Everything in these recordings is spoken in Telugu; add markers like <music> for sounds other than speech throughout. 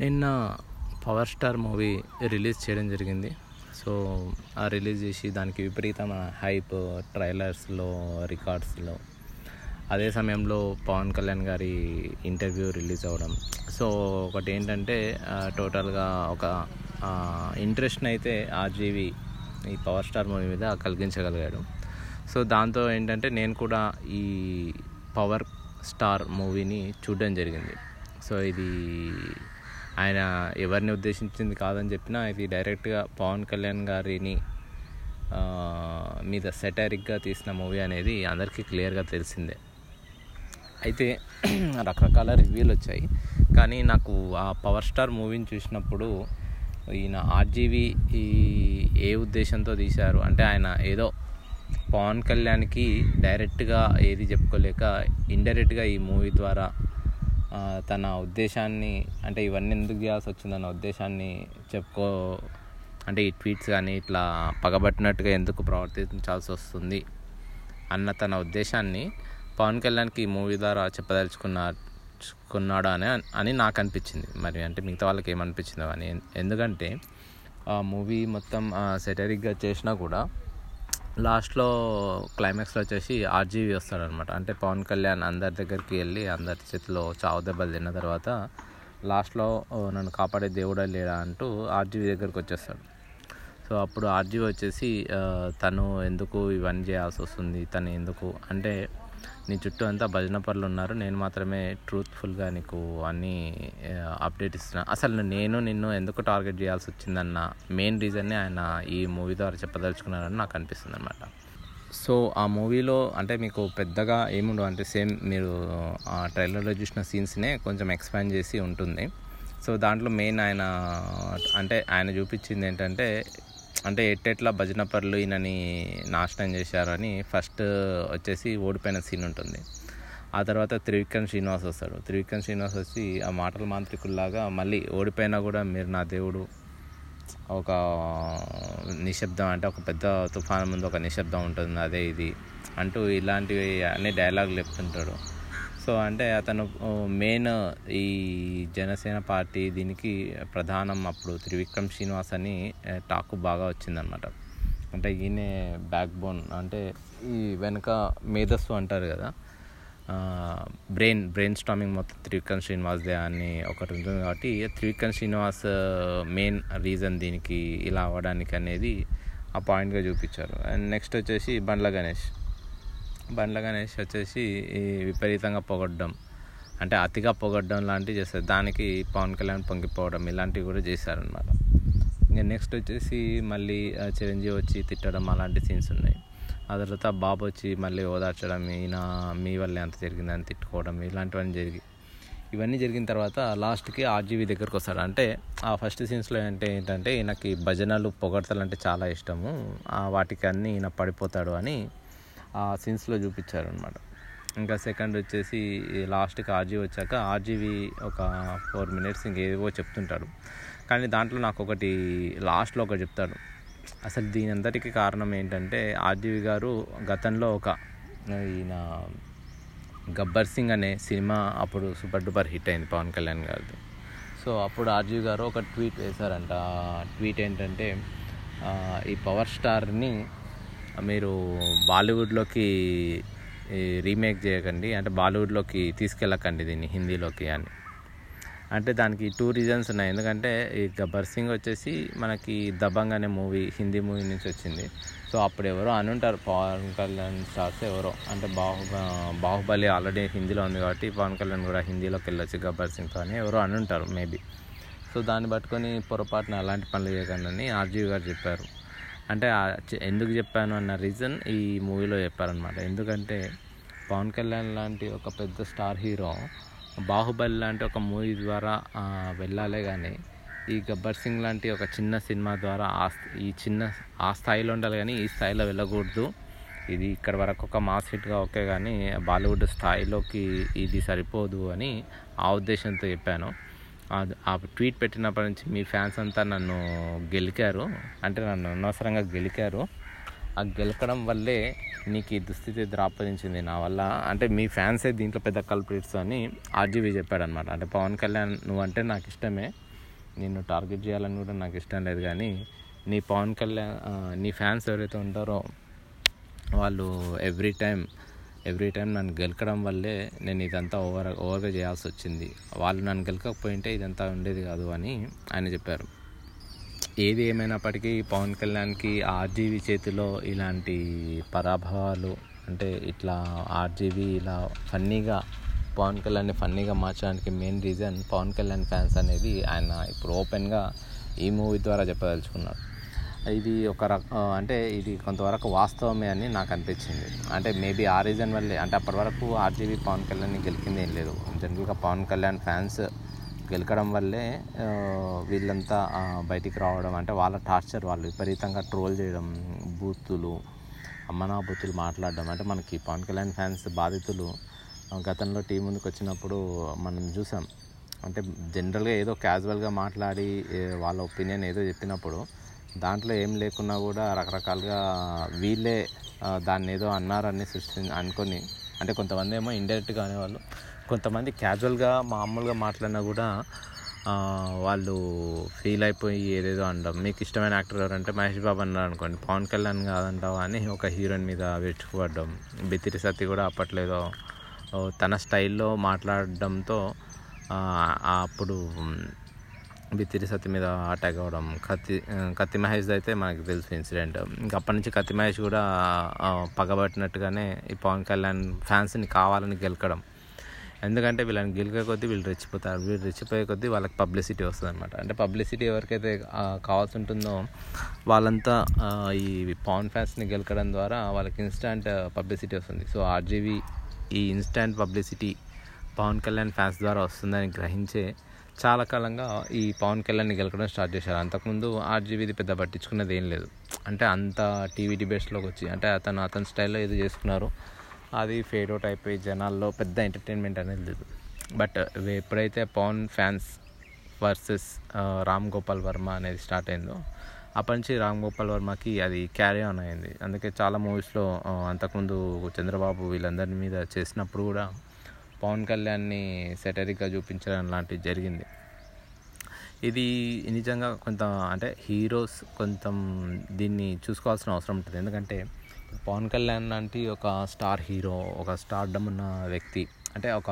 నిన్న పవర్ స్టార్ మూవీ రిలీజ్ చేయడం జరిగింది. సో ఆ రిలీజ్ చేసి దానికి విపరీతమైన హైప్ ట్రైలర్స్లో రికార్డ్స్లో. అదే సమయంలో పవన్ కళ్యాణ్ గారి ఇంటర్వ్యూ రిలీజ్ అవ్వడం. సో ఒకటి ఏంటంటే టోటల్గా ఒక ఇంట్రెస్ట్ని అయితే ఆర్జీవి ఈ పవర్ స్టార్ మూవీ మీద కలిగించగలిగాడు. సో దాంతో ఏంటంటే నేను కూడా ఈ పవర్ స్టార్ మూవీని చూడడం జరిగింది. సో ఇది ఆయన ఎవరిని ఉద్దేశించింది కాదని చెప్పినా ఇది డైరెక్ట్గా పవన్ కళ్యాణ్ గారిని మీద సెటారిక్గా తీసిన మూవీ అనేది అందరికీ క్లియర్గా తెలిసిందే. అయితే <clears throat> రకరకాల రివ్యూలు వచ్చాయి. కానీ నాకు ఆ పవర్ స్టార్ మూవీని చూసినప్పుడు ఈయన ఆర్జీవి ఈ ఏ ఉద్దేశంతో తీశారు అంటే ఆయన ఏదో పవన్ కళ్యాణ్కి డైరెక్ట్గా ఏది చెప్పుకోలేక ఇండైరెక్ట్గా ఈ మూవీ ద్వారా తన ఉద్దేశాన్ని అంటే ఇవన్నీ ఎందుకు చేయాల్సి వచ్చిందన్న ఉద్దేశాన్ని చెప్పుకో అంటే ఈ ట్వీట్స్ కానీ ఇట్లా పగబట్టినట్టుగా ఎందుకు ప్రవర్తించాల్సి వస్తుంది అన్న తన ఉద్దేశాన్ని పవన్ కళ్యాణ్కి ఈ మూవీ ద్వారా చెప్పదలుచుకున్నాడు అని అని నాకు అనిపించింది. మరి అంటే మిగతా వాళ్ళకి ఏమనిపించిందో అని. ఎందుకంటే ఆ మూవీ మొత్తం సెటరిక్గా చేసినా కూడా లాస్ట్లో క్లైమాక్స్లో వచ్చేసి ఆర్జీవి వస్తాడనమాట. అంటే పవన్ కళ్యాణ్ అందరి దగ్గరికి వెళ్ళి అందరి చేతిలో చావు దెబ్బలు తిన్న తర్వాత లాస్ట్లో నన్ను కాపాడే దేవుడే లేడా అంటూ ఆర్జీవి దగ్గరికి వచ్చేస్తాడు. సో అప్పుడు ఆర్జీ వచ్చేసి తను ఎందుకు ఇవన్నీ చేయాల్సి వస్తుంది తను ఎందుకు? అంటే నీ చుట్టూ అంతా భజన పనులు ఉన్నారు నేను మాత్రమే ట్రూత్ఫుల్గా నీకు అన్నీ అప్డేట్ ఇస్తున్నా. అసలు నేను నిన్ను ఎందుకు టార్గెట్ చేయాల్సి వచ్చిందన్న మెయిన్ రీజన్ని ఆయన ఈ మూవీ ద్వారా చెప్పదలుచుకున్నారని నాకు అనిపిస్తుంది అనమాట సో ఆ మూవీలో అంటే మీకు పెద్దగా ఏముండవు అంటే సేమ్ మీరు ఆ ట్రైలర్లో చూసిన సీన్స్నే కొంచెం ఎక్స్పాండ్ చేసి ఉంటుంది. సో దాంట్లో మెయిన్ ఆయన అంటే ఆయన చూపించింది ఏంటంటే అంటే ఎట్టెట్లా భజన పరులు ఈయనని నాశనం చేశారని ఫస్ట్ వచ్చేసి ఓడిపోయిన సీన్ ఉంటుంది. ఆ తర్వాత త్రివిక్రమ్ శ్రీనివాస్ వస్తాడు. త్రివిక్రమ్ శ్రీనివాస్ వచ్చి ఆ మాటల మాంత్రికుల్లాగా మళ్ళీ ఓడిపోయినా కూడా మీరు నా దేవుడు. ఒక నిశ్శబ్దం అంటే ఒక పెద్ద తుఫాను ముందు ఒక నిశ్శబ్దం ఉంటుంది. అదే ఇది అంటూ ఇలాంటివి అన్ని డైలాగులు చెప్తుంటాడు. సో అంటే అతను మెయిన్ ఈ జనసేన పార్టీ దీనికి ప్రధానం అప్పుడు త్రివిక్రమ్ శ్రీనివాస్ అని టాక్ బాగా వచ్చిందనమాట అంటే ఈయనే బ్యాక్ బోన్ అంటే ఈ వెనక మేధస్సు అంటారు కదా బ్రెయిన్ బ్రెయిన్ స్టామింగ్ మొత్తం త్రివిక్రమ్ శ్రీనివాస్దే అని ఒకటి ఉంటుంది కాబట్టి త్రివిక్రమ్ శ్రీనివాస్ మెయిన్ రీజన్ దీనికి ఇలా అవ్వడానికి అనేది ఆ పాయింట్గా చూపించారు. అండ్ నెక్స్ట్ వచ్చేసి బండ్ల గణేష్. బండ్ల గణేష్ వచ్చేసి ఈ విపరీతంగా పొగడ్డం. అంటే అతిగా పొగడ్డం లాంటివి చేస్తారు. దానికి పవన్ కళ్యాణ్ పొంగిపోవడం ఇలాంటివి కూడా చేశారనమాట ఇంకా నెక్స్ట్ వచ్చేసి మళ్ళీ చిరంజీవి వచ్చి తిట్టడం అలాంటి సీన్స్ ఉన్నాయి. ఆ తర్వాత బాబు వచ్చి మళ్ళీ ఓదార్చడం ఈయన మీ వల్లే అంత జరిగిందని తిట్టుకోవడం ఇలాంటివన్నీ జరిగి ఇవన్నీ జరిగిన తర్వాత లాస్ట్కి ఆర్జీవి దగ్గరకు వస్తాడు. అంటే ఆ ఫస్ట్ సీన్స్లో ఏంటంటే ఏంటంటే ఈయనకి భజనలు పొగడతలు అంటే చాలా ఇష్టము. ఆ వాటికి అన్నీ ఈయన పడిపోతాడు అని ఆ సీన్స్లో చూపించారనమాట ఇంకా సెకండ్ వచ్చేసి లాస్ట్కి ఆర్జీవి వచ్చాక ఆర్జీవి ఒక ఫోర్ మినిట్స్ ఇంకేవో చెప్తుంటాడు. కానీ దాంట్లో నాకు ఒకటి లాస్ట్లో ఒకటి చెప్తాడు. అసలు దీని అంతటికి కారణం ఏంటంటే ఆర్జీవి గారు గతంలో ఒక ఈయన గబ్బర్ సింగ్ అనే సినిమా అప్పుడు సూపర్ డూపర్ హిట్ అయింది పవన్ కళ్యాణ్ గారిది. సో అప్పుడు ఆర్జీవి గారు ఒక ట్వీట్ వేశారంట. ట్వీట్ ఏంటంటే ఈ పవర్ స్టార్ని మీరు బాలీవుడ్లోకి రీమేక్ చేయకండి అంటే బాలీవుడ్లోకి తీసుకెళ్ళకండి దీన్ని హిందీలోకి అని. అంటే దానికి టూ రీజన్స్ ఉన్నాయి. ఎందుకంటే ఈ గబ్బర్ సింగ్ వచ్చేసి మనకి దబంగ్ అనే మూవీ హిందీ మూవీ నుంచి వచ్చింది. సో అప్పుడు ఎవరో అని ఉంటారు పవన్ కళ్యాణ్ స్టార్స్ ఎవరో. అంటే బాహు బాహుబలి ఆల్రెడీ హిందీలో ఉంది కాబట్టి పవన్ కళ్యాణ్ కూడా హిందీలోకి వెళ్ళొచ్చు గబ్బర్ సింగ్తో అని ఎవరో అని ఉంటారు మేబీ సో దాన్ని పట్టుకొని పొరపాటున అలాంటి పనులు చేయకండి అని ఆర్జీవి గారు చెప్పారు. అంటే ఎందుకు చెప్పాను అన్న రీజన్ ఈ మూవీలో చెప్పారనమాట ఎందుకంటే పవన్ కళ్యాణ్ లాంటి ఒక పెద్ద స్టార్ హీరో బాహుబలి లాంటి ఒక మూవీ ద్వారా వెళ్ళాలే కానీ ఈ గబ్బర్ సింగ్ లాంటి ఒక చిన్న సినిమా ద్వారా ఆ ఈ చిన్న ఆ స్థాయిలో ఉండాలి కానీ ఈ స్థాయిలో వెళ్ళకూడదు. ఇది ఇక్కడ వరకు ఒక మాస్ హిట్గా ఓకే కానీ బాలీవుడ్ స్థాయిలోకి ఇది సరిపోదు అని ఆ ఉద్దేశంతో చెప్పాను. ఆ- ఆ ట్వీట్ పెట్టినప్పటి నుంచి మీ ఫ్యాన్స్ అంతా నన్ను గెలికారు. అంటే నన్ను అనవసరంగా గెలికారు. ఆ గెలకడం వల్లే నీకు ఈ దుస్థితి ద్రాపదించింది నా వల్ల. అంటే మీ ఫ్యాన్సే దీంట్లో పెద్ద కల్ప్రిట్స్ అని ఆర్జీవి చెప్పాడనమాట అంటే పవన్ కళ్యాణ్ నువ్వంటే నాకు ఇష్టమే. నిన్ను టార్గెట్ చేయాలని కూడా నాకు ఇష్టం లేదు కానీ నీ పవన్ కళ్యాణ్ నీ ఫ్యాన్స్ ఎవరైతే ఉంటారో వాళ్ళు ఎవ్రీ టైం ఎవ్రీ టైం నన్ను గెలకడం వల్లే నేను ఇదంతా ఓవర్ ఓవర్గా చేయాల్సి వచ్చింది. వాళ్ళు నన్ను గెలకపోయింటే ఇదంతా ఉండేది కాదు అని ఆయన చెప్పారు. ఏది ఏమైనప్పటికీ పవన్ కళ్యాణ్కి ఆర్జీవి చేతిలో ఇలాంటి పరాభవాలు అంటే ఇట్లా ఆర్జీవి ఇలా ఫన్నీగా పవన్ కళ్యాణ్ని ఫన్నీగా మార్చడానికి main reason Pawan Kalyan fans అనేది ఆయన ఇప్పుడు ఓపెన్గా ఈ మూవీ ద్వారా చెప్పదలుచుకున్నాడు ఇది ఒక రక అంటే ఇది కొంతవరకు వాస్తవమే అని నాకు అనిపించింది. అంటే మేబీ ఆ రీజన్ వల్లే. అంటే అప్పటి వరకు ఆర్జీవీ పవన్ కళ్యాణ్ గెలికింది ఏం లేదు. జనరల్గా పవన్ కళ్యాణ్ ఫ్యాన్స్ గెలకడం వల్లే వీళ్ళంతా బయటికి రావడం అంటే వాళ్ళ టార్చర్ వాళ్ళు విపరీతంగా ట్రోల్ చేయడం బూతులు అమ్మనా బూతులు మాట్లాడడం అంటే మనకి పవన్ కళ్యాణ్ ఫ్యాన్స్ బాధితులు. గతంలో టీం ముందుకు వచ్చినప్పుడు మనం చూసాం. అంటే జనరల్గా ఏదో క్యాజువల్గా మాట్లాడి వాళ్ళ ఒపీనియన్ ఏదో చెప్పినప్పుడు దాంట్లో ఏం లేకున్నా కూడా రకరకాలుగా వీళ్ళే దాన్ని ఏదో అన్నారని సృష్టి అనుకొని అంటే కొంతమంది ఏమో ఇండైరెక్ట్గా అనేవాళ్ళు కొంతమంది క్యాజువల్గా మామూలుగా మాట్లాడినా కూడా వాళ్ళు ఫీల్ అయిపోయి ఏదేదో అనడం మీకు ఇష్టమైన యాక్టర్ ఎవరంటే మహేష్ బాబు అన్నారు అనుకోండి. పవన్ కళ్యాణ్ కాదంటావా అని ఒక హీరోయిన్ మీద విరుచుకుపడ్డం బితిరి సతి కూడా అప్పట్లేదో తన స్టైల్లో మాట్లాడడంతో అప్పుడు బిత్తిరి సత్తి మీద అటాక్ అవ్వడం కత్తి కత్తి మహేష్ అయితే మనకు తెలుసు ఇన్సిడెంట్ ఇంకా అప్పటి నుంచి కత్తి మహేష్ కూడా పగబట్టినట్టుగానే ఈ పవన్ కళ్యాణ్ ఫ్యాన్స్ని కావాలని గెలకడం. ఎందుకంటే వీళ్ళని గెలికే కొద్దీ వీళ్ళు రెచ్చిపోతారు. వీళ్ళు రెచ్చిపోయే కొద్దీ వాళ్ళకి పబ్లిసిటీ వస్తుంది అనమాట అంటే పబ్లిసిటీ ఎవరికైతే కావాల్సి ఉంటుందో వాళ్ళంతా ఈ పవన్ ఫ్యాన్స్ని గెలకడం ద్వారా వాళ్ళకి ఇన్స్టాంట్ పబ్లిసిటీ వస్తుంది. సో ఆర్జీవీ ఈ instant publicity Pawan Kalyan fans ద్వారా వస్తుందని గ్రహించే చాలా కాలంగా ఈ పవన్ కళ్యాణ్ని గెలకడం స్టార్ట్ చేశారు. అంతకుముందు ఆర్జీవీది పెద్ద పట్టించుకున్నది ఏం లేదు. అంటే అంత టీవీ డిబేట్స్లోకి వచ్చి అంటే అతను అతని స్టైల్లో ఏదో చేసుకున్నారు. అది ఫేడ్ అవుట్ అయిపోయి జనాల్లో పెద్ద ఎంటర్టైన్మెంట్ అనేది లేదు. బట్ ఎప్పుడైతే పవన్ ఫ్యాన్స్ వర్సెస్ రామ్ గోపాల్ వర్మ అనేది స్టార్ట్ అయిందో అప్పటి నుంచి రామ్ గోపాల్ వర్మకి అది క్యారీ ఆన్ అయింది. అందుకే చాలా మూవీస్లో అంతకుముందు చంద్రబాబు వీళ్ళందరి మీద చేసినప్పుడు కూడా పవన్ కళ్యాణ్ని సెటరిక్గా చూపించడం లాంటివి జరిగింది. ఇది నిజంగా కొంత అంటే హీరోస్ కొంచెం దీన్ని చూసుకోవాల్సిన అవసరం ఉంటుంది. ఎందుకంటే పవన్ కళ్యాణ్ లాంటి ఒక స్టార్ హీరో ఒక స్టార్డమ్ ఉన్న వ్యక్తి అంటే ఒక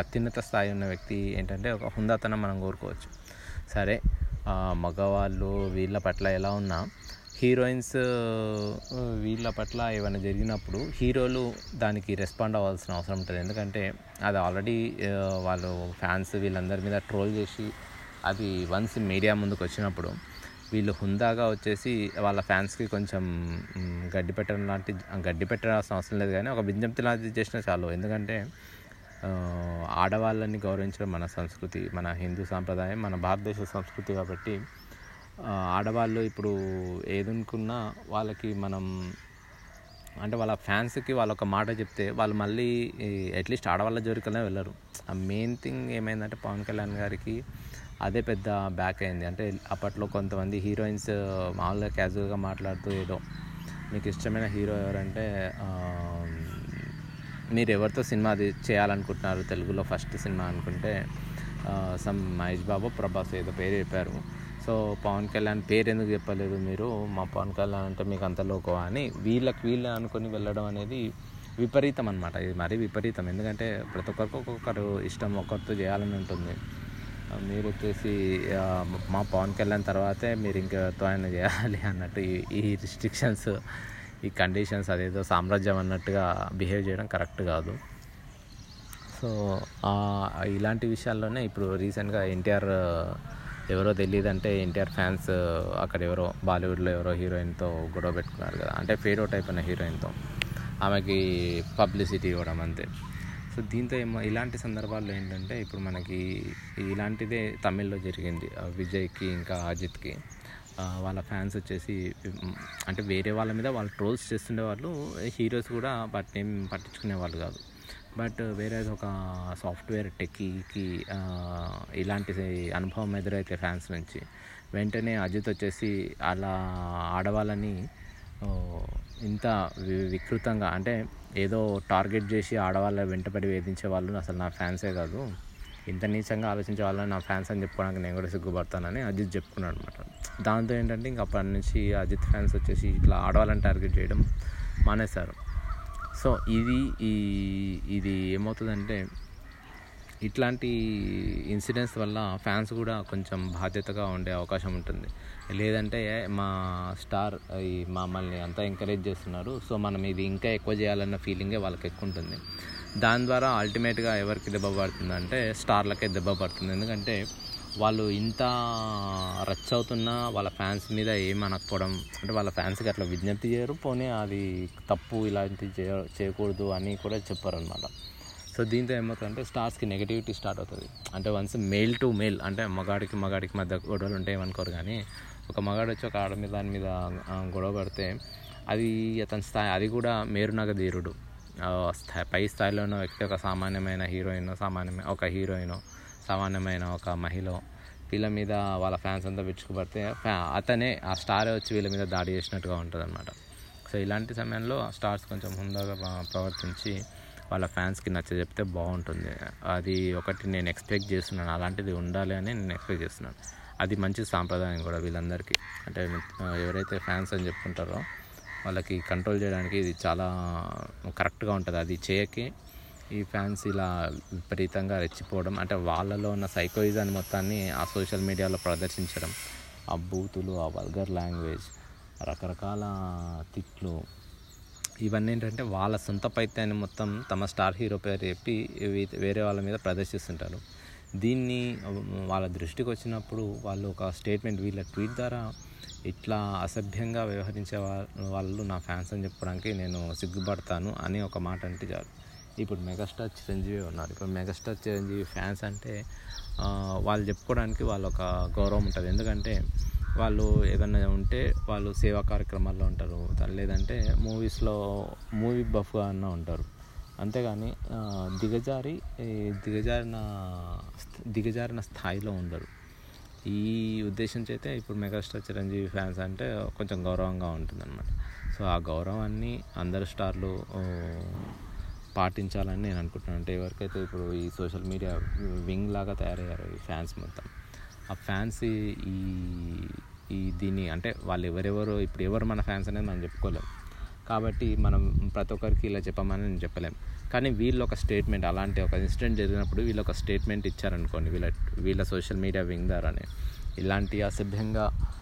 అత్యున్నత స్థాయి ఉన్న వ్యక్తి ఏంటంటే ఒక హుందాతనం మనం కోరుకోవచ్చు. సరే మగవాళ్ళు వీళ్ళ పట్ల ఎలా ఉన్నా హీరోయిన్స్ వీళ్ళ పట్ల ఏమైనా జరిగినప్పుడు హీరోలు దానికి రెస్పాండ్ అవ్వాల్సిన అవసరం ఉంటుంది. ఎందుకంటే అది ఆల్రెడీ వాళ్ళు ఫ్యాన్స్ వీళ్ళందరి మీద ట్రోల్ చేసి అది వన్స్ మీడియా ముందుకు వచ్చినప్పుడు వీళ్ళు హుందాగా వచ్చేసి వాళ్ళ ఫ్యాన్స్కి కొంచెం గడ్డి పెట్టడం లాంటి గడ్డి పెట్టాల్సిన అవసరం లేదు. కానీ ఒక విజ్ఞప్తి లాంటిది చేసినా చాలు. ఎందుకంటే ఆడవాళ్ళని గౌరవించడం మన సంస్కృతి మన హిందూ సాంప్రదాయం మన భారతదేశ సంస్కృతి కాబట్టి ఆడవాళ్ళు ఇప్పుడు ఏదనుకున్నా వాళ్ళకి మనం అంటే వాళ్ళ ఫ్యాన్స్కి వాళ్ళు ఒక మాట చెప్తే వాళ్ళు మళ్ళీ అట్లీస్ట్ ఆడవాళ్ళ జోరికనే వెళ్ళరు. ఆ మెయిన్ థింగ్ ఏమైందంటే పవన్ కళ్యాణ్ గారికి అదే పెద్ద బ్యాక్ అయింది. అంటే అప్పట్లో కొంతమంది హీరోయిన్స్ మామూలుగా క్యాజువల్గా మాట్లాడుతూ ఏదో మీకు ఇష్టమైన హీరో ఎవరంటే మీరు ఎవరితో సినిమా అది చేయాలనుకుంటున్నారు తెలుగులో ఫస్ట్ సినిమా అనుకుంటే సమ్ మహేష్ బాబు ప్రభాస్ ఏదో పేరు చెప్పారు. సో పవన్ కళ్యాణ్ పేరు ఎందుకు చెప్పలేదు మీరు? మా పవన్ కళ్యాణ్ అంటే మీకు అంత లోకో అని వీళ్ళకి వీళ్ళు అనుకొని వెళ్ళడం అనేది విపరీతం అనమాట ఇది మరీ విపరీతం. ఎందుకంటే ప్రతి ఒక్కరికి ఒక్కొక్కరు ఇష్టం ఒక్కరితో చేయాలని ఉంటుంది. మీరు వచ్చేసి మా పవన్ కళ్యాణ్ తర్వాతే మీరు ఇంకెవరితో ఆయన చేయాలి అన్నట్టు ఈ- ఈ రిస్ట్రిక్షన్స్ ఈ కండిషన్స్ అదేదో సామ్రాజ్యం అన్నట్టుగా బిహేవ్ చేయడం కరెక్ట్ కాదు. సో ఇలాంటి విషయాల్లోనే ఇప్పుడు రీసెంట్గా ఎన్టీఆర్ ఎవరో తెలియదంటే ఎన్టీఆర్ ఫ్యాన్స్ అక్కడ ఎవరో బాలీవుడ్లో ఎవరో హీరోయిన్తో గొడవ పెట్టుకున్నారు కదా. అంటే ఫేడ్ అవుట్ అయిపోయిన హీరోయిన్తో. ఆమెకి పబ్లిసిటీ ఇవ్వడం అంతే. సో దీంతో ఏమో ఇలాంటి సందర్భాల్లో ఏంటంటే ఇప్పుడు మనకి ఇలాంటిదే తమిళ్ళో జరిగింది. విజయ్కి ఇంకా అజిత్కి. వాళ్ళ ఫ్యాన్స్ వచ్చేసి అంటే వేరే వాళ్ళ మీద వాళ్ళు ట్రోల్స్ చేస్తుండే వాళ్ళు హీరోస్ కూడా వాటిని ఏం పట్టించుకునే వాళ్ళు కాదు. బట్ వేరే ఒక సాఫ్ట్వేర్ టెక్కీకి ఇలాంటి అనుభవం ఎదురైతే ఫ్యాన్స్ నుంచి. వెంటనే అజిత్ వచ్చేసి అలా ఆడవాళ్ళని ఇంత వి- వికృతంగా అంటే ఏదో టార్గెట్ చేసి ఆడవాళ్ళ వెంటపడి వేధించే వాళ్ళు అసలు నా ఫ్యాన్సే కాదు. ఇంత నీచంగా ఆలోచించే వాళ్ళని నా ఫ్యాన్స్ అని చెప్పుకోవడానికి నేను కూడా సిగ్గుపడతానని అజిత్ చెప్పుకున్నాడు అనమాట దాంతో ఏంటంటే ఇంకా అప్పటి నుంచి అజిత్ ఫ్యాన్స్ వచ్చేసి ఇట్లా ఆడవాళ్ళని టార్గెట్ చేయడం మానేశారు. సో ఇది ఈ ఇది ఏమవుతుందంటే ఇట్లాంటి ఇన్సిడెంట్స్ వల్ల ఫ్యాన్స్ కూడా కొంచెం బాధ్యతగా ఉండే అవకాశం ఉంటుంది. లేదంటే మా స్టార్ ఈ మమ్మల్ని అంతా ఎంకరేజ్ చేస్తున్నారు. సో మనం ఇది ఇంకా ఎక్కువ చేయాలన్న ఫీలింగే వాళ్ళకి ఎక్కువ ఉంటుంది. దాని ద్వారా అల్టిమేట్గా ఎవరికి దెబ్బ పడుతుందంటే స్టార్లకే దెబ్బ పడుతుంది. ఎందుకంటే వాళ్ళు ఇంత రచ్ అవుతున్నా వాళ్ళ ఫ్యాన్స్ మీద ఏం అనకపోవడం అంటే వాళ్ళ ఫ్యాన్స్కి అట్లా విజ్ఞప్తి చేయరు. పోనీ అది తప్పు ఇలాంటివి చేయ చేయకూడదు అని కూడా చెప్పారు అనమాట సో దీంతో ఏమవుతుందంటే స్టార్స్కి నెగిటివిటీ స్టార్ట్ అవుతుంది. అంటే వన్స్ మేల్ టు మేల్ అంటే మగాడికి మగాడికి మధ్య గొడవలు ఉంటాయి అనుకోరు కానీ ఒక మగాడు వచ్చి ఒక ఆడ మీద దాని మీద గొడవ పడితే అది అతని స్థాయి అది కూడా మేరునగ ధీరుడు స్థాయి పై స్థాయిలో ఉన్న వ్యక్తి ఒక సామాన్యమైన హీరోయిన్ సామాన్యమైన ఒక హీరోయిన్. సామాన్యమైన ఒక మహిళ వీళ్ళ మీద వాళ్ళ ఫ్యాన్స్ అంతా విచ్చుకుపడితే ఫ్యా అతనే ఆ స్టారే వచ్చి వీళ్ళ మీద దాడి చేసినట్టుగా ఉంటుంది అనమాట సో ఇలాంటి సమయంలో స్టార్స్ కొంచెం హుందాగా ప్రవర్తించి వాళ్ళ ఫ్యాన్స్కి నచ్చ చెప్తే బాగుంటుంది. అది ఒకటి నేను ఎక్స్పెక్ట్ చేస్తున్నాను. అలాంటిది ఉండాలి అని నేను ఎక్స్పెక్ట్ చేస్తున్నాను. అది మంచి సాంప్రదాయం కూడా వీళ్ళందరికీ. అంటే ఎవరైతే ఫ్యాన్స్ అని చెప్పుకుంటారో వాళ్ళకి కంట్రోల్ చేయడానికి ఇది చాలా కరెక్ట్గా ఉంటుంది. అది చేయకి ఈ ఫ్యాన్స్ ఇలా విపరీతంగా రెచ్చిపోవడం అంటే వాళ్ళలో ఉన్న సైకోయిజాన్ని మొత్తాన్ని ఆ సోషల్ మీడియాలో ప్రదర్శించడం ఆ బూతులు ఆ వల్గర్ లాంగ్వేజ్ రకరకాల తిట్లు ఇవన్నీ ఏంటంటే వాళ్ళ సొంత పైత్యాన్ని మొత్తం తమ స్టార్ హీరో పేరు చెప్పి వేరే వాళ్ళ మీద ప్రదర్శిస్తుంటారు. దీన్ని వాళ్ళ దృష్టికి వచ్చినప్పుడు వాళ్ళు ఒక స్టేట్మెంట్ వీళ్ళ ట్వీట్ ద్వారా ఇట్లా అసభ్యంగా వ్యవహరించే వా- వాళ్ళు నా ఫ్యాన్స్ అని చెప్పడానికి నేను సిగ్గుపడతాను అని ఒక మాట అంటే చాలు. ఇప్పుడు మెగాస్టార్ చిరంజీవి ఉన్నారు. ఇప్పుడు మెగాస్టార్ చిరంజీవి ఫ్యాన్స్ అంటే వాళ్ళు చెప్పుకోవడానికి వాళ్ళు ఒక గౌరవం ఉంటుంది. ఎందుకంటే వాళ్ళు ఏదన్నా ఉంటే వాళ్ళు సేవా కార్యక్రమాల్లో ఉంటారు. లేదంటే మూవీస్లో మూవీ బఫ్గా అన్న ఉంటారు. అంతేగాని దిగజారి ఈ దిగజారిన దిగజారిన స్థాయిలో ఉండరు. ఈ ఉద్దేశం అయితే ఇప్పుడు మెగాస్టార్ చిరంజీవి ఫ్యాన్స్ అంటే కొంచెం గౌరవంగా ఉంటుందన్నమాట. సో ఆ గౌరవాన్ని అందరు స్టార్లు పాటించాలని నేను అనుకుంటున్నాను. అంటే ఎవరికైతే ఇప్పుడు ఈ సోషల్ మీడియా వింగ్ లాగా తయారయ్యారు ఈ ఫ్యాన్స్ మొత్తం ఆ ఫ్యాన్స్ ఈ- ఈ దీన్ని అంటే వాళ్ళు ఎవరెవరు ఇప్పుడు ఎవరు మన ఫ్యాన్స్ అనేది మనం చెప్పుకోలేం. కాబట్టి మనం ప్రతి ఒక్కరికి ఇలా చెప్పమని నేను చెప్పలేం. కానీ వీళ్ళు ఒక స్టేట్మెంట్ అలాంటి ఒక ఇన్సిడెంట్ జరిగినప్పుడు వీళ్ళు ఒక స్టేట్మెంట్ ఇచ్చారనుకోండి వీళ్ళ వీళ్ళ సోషల్ మీడియా వింగ్ ద్వారానే. ఇలాంటి అసభ్యంగా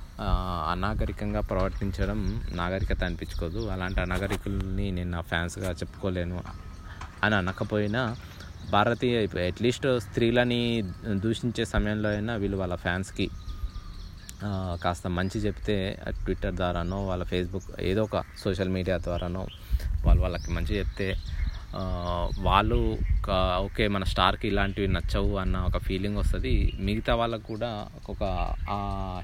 అనాగరికంగా ప్రవర్తించడం నాగరికత అనిపించుకోదు. అలాంటి అనాగరికుల్ని నేను నా ఫ్యాన్స్గా చెప్పుకోలేను. అని అనకపోయినా భారతీయ అట్లీస్ట్ స్త్రీలని దూషించే సమయంలో అయినా వీళ్ళు వాళ్ళ ఫ్యాన్స్కి కాస్త మంచి చెప్తే ట్విట్టర్ ద్వారానో వాళ్ళ ఫేస్బుక్ ఏదో ఒక సోషల్ మీడియా ద్వారానో వాళ్ళు వాళ్ళకి మంచి చెప్తే వాళ్ళు ఒక ఓకే మన స్టార్కి ఇలాంటివి నచ్చవు అన్న ఒక ఫీలింగ్ వస్తుంది. మిగతా వాళ్ళకు కూడా ఒక ఆ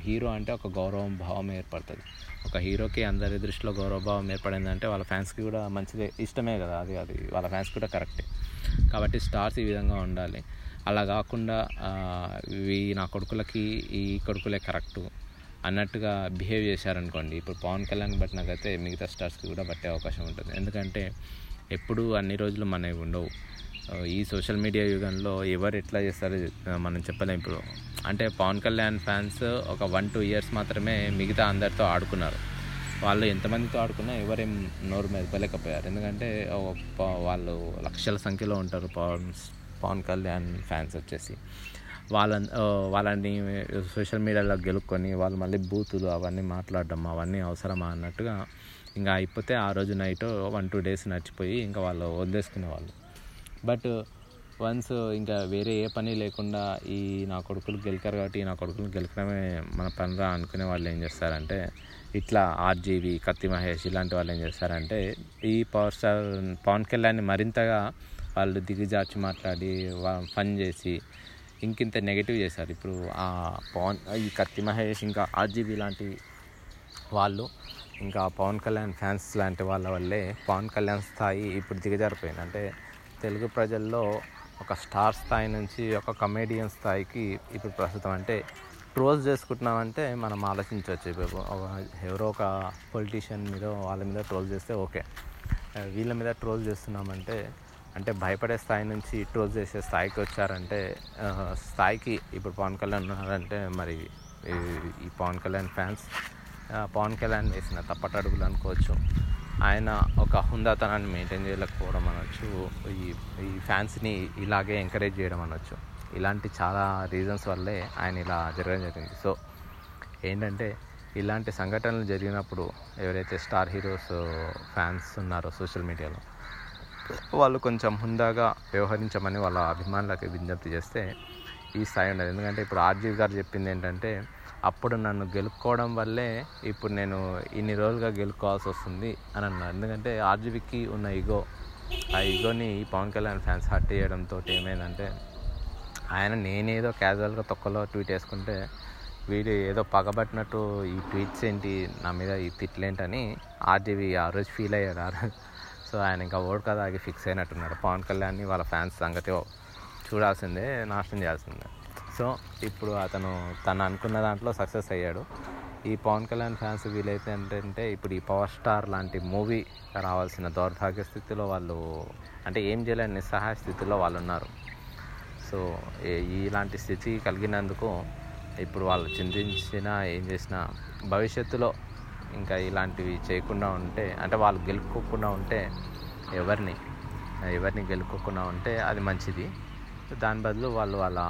హీరో అంటే ఒక గౌరవం భావం ఏర్పడుతుంది. ఒక హీరోకి అందరి దృష్టిలో గౌరవభావం ఏర్పడిందంటే వాళ్ళ ఫ్యాన్స్కి కూడా మంచిదే ఇష్టమే కదా అది అది వాళ్ళ ఫ్యాన్స్ కూడా కరెక్టే. కాబట్టి స్టార్స్ ఈ విధంగా ఉండాలి. అలా కాకుండా ఇవి నా కొడుకులకి ఈ కొడుకులే కరెక్టు అన్నట్టుగా బిహేవ్ చేశారనుకోండి ఇప్పుడు పవన్ కళ్యాణ్ బట్టినాకైతే మిగతా స్టార్స్కి కూడా పట్టే అవకాశం ఉంటుంది. ఎందుకంటే ఎప్పుడు అన్ని రోజులు మనవి ఉండవు. ఈ సోషల్ మీడియా యుగంలో ఎవరు ఎట్లా చేస్తారో మనం చెప్పలేం ఇప్పుడు. అంటే పవన్ కళ్యాణ్ ఫ్యాన్స్ ఒక వన్ టూ ఇయర్స్ మాత్రమే మిగతా అందరితో ఆడుకున్నారు. వాళ్ళు ఎంతమందితో ఆడుకున్నా ఎవరేం నోరు మెదపలేకపోయారు ఎందుకంటే వాళ్ళు లక్షల సంఖ్యలో ఉంటారు పవన్ పవన్ కళ్యాణ్ ఫ్యాన్స్ వచ్చేసి. వాళ్ళ వాళ్ళని సోషల్ మీడియాలో గెలుక్కొని వాళ్ళు మళ్ళీ బూతులు అవన్నీ మాట్లాడడం అవన్నీ అవసరమా అన్నట్టుగా ఇంకా అయిపోతే ఆ రోజు నైట్ వన్ టూ డేస్ నడిచిపోయి ఇంకా వాళ్ళు వదిలేసుకునేవాళ్ళు. బట్ వన్స్ ఇంకా వేరే ఏ పని లేకుండా ఈ నా కొడుకులు గెలికారు కాబట్టి ఈ నా కొడుకులు గెలకడమే మన పనిరా అనుకునే వాళ్ళు ఏం చేస్తారంటే ఇట్లా ఆర్జీవి కత్తి మహేష్ ఇలాంటి వాళ్ళు ఏం చేస్తారంటే ఈ పవర్ స్టార్ పవన్ కళ్యాణ్ని మరింతగా వాళ్ళు దిగజార్చి మాట్లాడి ఫన్ చేసి ఇంకింత నెగిటివ్ చేశారు ఇప్పుడు ఆ పవన్ ఈ కత్తి మహేష్ ఇంకా ఆర్జీబీ లాంటి వాళ్ళు ఇంకా పవన్ కళ్యాణ్ ఫ్యాన్స్ లాంటి వాళ్ళ వల్లే పవన్ కళ్యాణ్ స్థాయి ఇప్పుడు దిగజారిపోయింది. అంటే తెలుగు ప్రజల్లో ఒక స్టార్ స్థాయి నుంచి ఒక కమేడియన్ స్థాయికి ఇప్పుడు ప్రస్తుతం అంటే ట్రోల్స్ చేసుకుంటున్నామంటే మనం ఆలోచించవచ్చు. ఇప్పుడు ఒక ఎవరో ఒక పొలిటీషియన్ మీద వాళ్ళ మీద ట్రోల్ చేస్తే ఓకే. వీళ్ళ మీద ట్రోల్ చేస్తున్నామంటే అంటే భయపడే స్థాయి నుంచి ట్రోల్ చేసే స్థాయికి వచ్చారంటే స్థాయికి ఇప్పుడు పవన్ కళ్యాణ్ ఉన్నారంటే మరి ఈ- ఈ పవన్ కళ్యాణ్ ఫ్యాన్స్ పవన్ కళ్యాణ్ వేసిన తప్పటడుగులు అనుకోవచ్చు. ఆయన ఒక హుందాతనాన్ని మెయింటైన్ చేయలేకపోవడం అనొచ్చు ఈ ఈ ఫ్యాన్స్ని ఇలాగే ఎంకరేజ్ చేయడం అనొచ్చు. ఇలాంటి చాలా రీజన్స్ వల్లే ఆయన ఇలా జరగడం జరిగింది. సో ఏంటంటే ఇలాంటి సంఘటనలు జరిగినప్పుడు ఎవరైతే స్టార్ హీరోస్ ఫ్యాన్స్ ఉన్నారో సోషల్ మీడియాలో వాళ్ళు కొంచెం హుందాగా వ్యవహరించమని వాళ్ళ అభిమానులకు విజ్ఞప్తి చేస్తే ఈ స్థాయి ఉండదు. ఎందుకంటే ఇప్పుడు ఆర్జీవి గారు చెప్పింది ఏంటంటే అప్పుడు నన్ను గెలుపుకోవడం వల్లే ఇప్పుడు నేను ఇన్ని రోజులుగా గెలుపుకోవాల్సి వస్తుంది అని అన్నారు. ఎందుకంటే ఆర్జీవికి ఉన్న ఈగో ఆ ఈగోని ఈ పవన్ కళ్యాణ్ ఫ్యాన్స్ హర్ట్ చేయడంతో ఏమైందంటే ఆయన నేనేదో క్యాజువల్గా తొక్కలో ట్వీట్ వేసుకుంటే వీడు ఏదో పగబట్టినట్టు ఈ ట్వీట్స్ ఏంటి నా మీద ఈ తిట్లేంటని ఆర్జీవి ఆ రోజు ఫీల్ అయ్యారు. సో ఆయన ఇంకా ఓడ్ కదా ఆగి ఫిక్స్ అయినట్టున్నాడు పవన్ కళ్యాణ్ని వాళ్ళ ఫ్యాన్స్ సంగతి చూడాల్సిందే నాశనం చేయాల్సిందే. సో ఇప్పుడు అతను తను అనుకున్న దాంట్లో సక్సెస్ అయ్యాడు. ఈ పవన్ కళ్యాణ్ ఫ్యాన్స్ వీలైతే ఏంటంటే ఇప్పుడు ఈ పవర్ స్టార్ లాంటి మూవీ రావాల్సిన దౌర్భాగ్య స్థితిలో వాళ్ళు అంటే ఏం చేయలేని నిస్సహాయ స్థితిలో వాళ్ళు ఉన్నారు. సో ఇలాంటి స్థితి కలిగినందుకు ఇప్పుడు వాళ్ళు చింతించినా ఏం చేసినా భవిష్యత్తులో ఇంకా ఇలాంటివి చేయకుండా ఉంటే అంటే వాళ్ళు గెలుపుకోకుండా ఉంటే ఎవరిని ఎవరిని గెలుపుకోకుండా ఉంటే అది మంచిది. దాని బదులు వాళ్ళు వాళ్ళ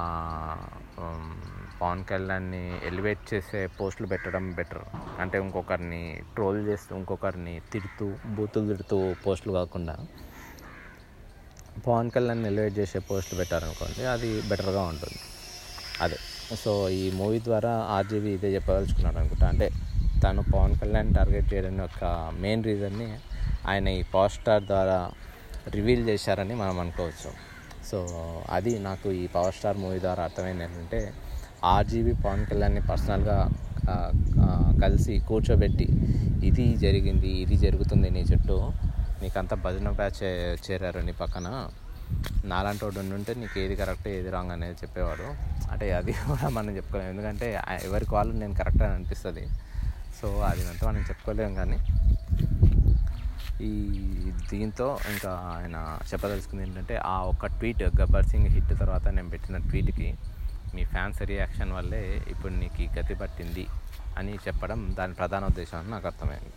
పవన్ కళ్యాణ్ని ఎలివేట్ చేసే పోస్టులు పెట్టడం బెటర్. అంటే ఇంకొకరిని ట్రోల్ చేస్తూ ఇంకొకరిని తిడుతూ బూతులు తిడుతూ పోస్టులు కాకుండా పవన్ కళ్యాణ్ ఎలివేట్ చేసే పోస్టులు పెట్టారనుకోండి అది బెటర్గా ఉంటుంది. అదే. సో ఈ మూవీ ద్వారా ఆర్జీవి ఇదే చెప్పదలుచుకున్నాడు అనుకుంటా అంటే తను పవన్ కళ్యాణ్ టార్గెట్ చేయడం యొక్క మెయిన్ రీజన్ని ఆయన ఈ పవర్ స్టార్ ద్వారా రివీల్ చేశారని మనం అనుకోవచ్చు. సో అది నాకు ఈ పవర్ స్టార్ మూవీ ద్వారా అర్థమైంది ఏంటంటే ఆర్జీబీ పవన్ కళ్యాణ్ని పర్సనల్గా కలిసి కూర్చోబెట్టి ఇది జరిగింది ఇది జరుగుతుంది నీ చుట్టూ నీకంతా భజన బ్యాచ్ చే- చేరారు నీ పక్కన నాలాంటి వాడు ఉంటే నీకు ఏది కరెక్ట్ ఏది రాంగ్ అనేది చెప్పేవాడు. అంటే అది కూడా మనం చెప్పుకోలేము ఎందుకంటే ఎవరికి వాళ్ళు నేను కరెక్ట్ అని అనిపిస్తుంది. సో అది అంతా మనం చెప్పుకోలేము కానీ ఈ దీంతో ఇంకా ఆయన చెప్పదలుచుకుంది ఏంటంటే ఆ ఒక్క ట్వీట్ గబ్బర్ సింగ్ హిట్ తర్వాత నేను పెట్టిన ట్వీట్కి మీ ఫ్యాన్స్ రియాక్షన్ వల్లే ఇప్పుడు నీకు గతి పట్టింది అని చెప్పడం దాని ప్రధాన ఉద్దేశం అని నాకు అర్థమైంది.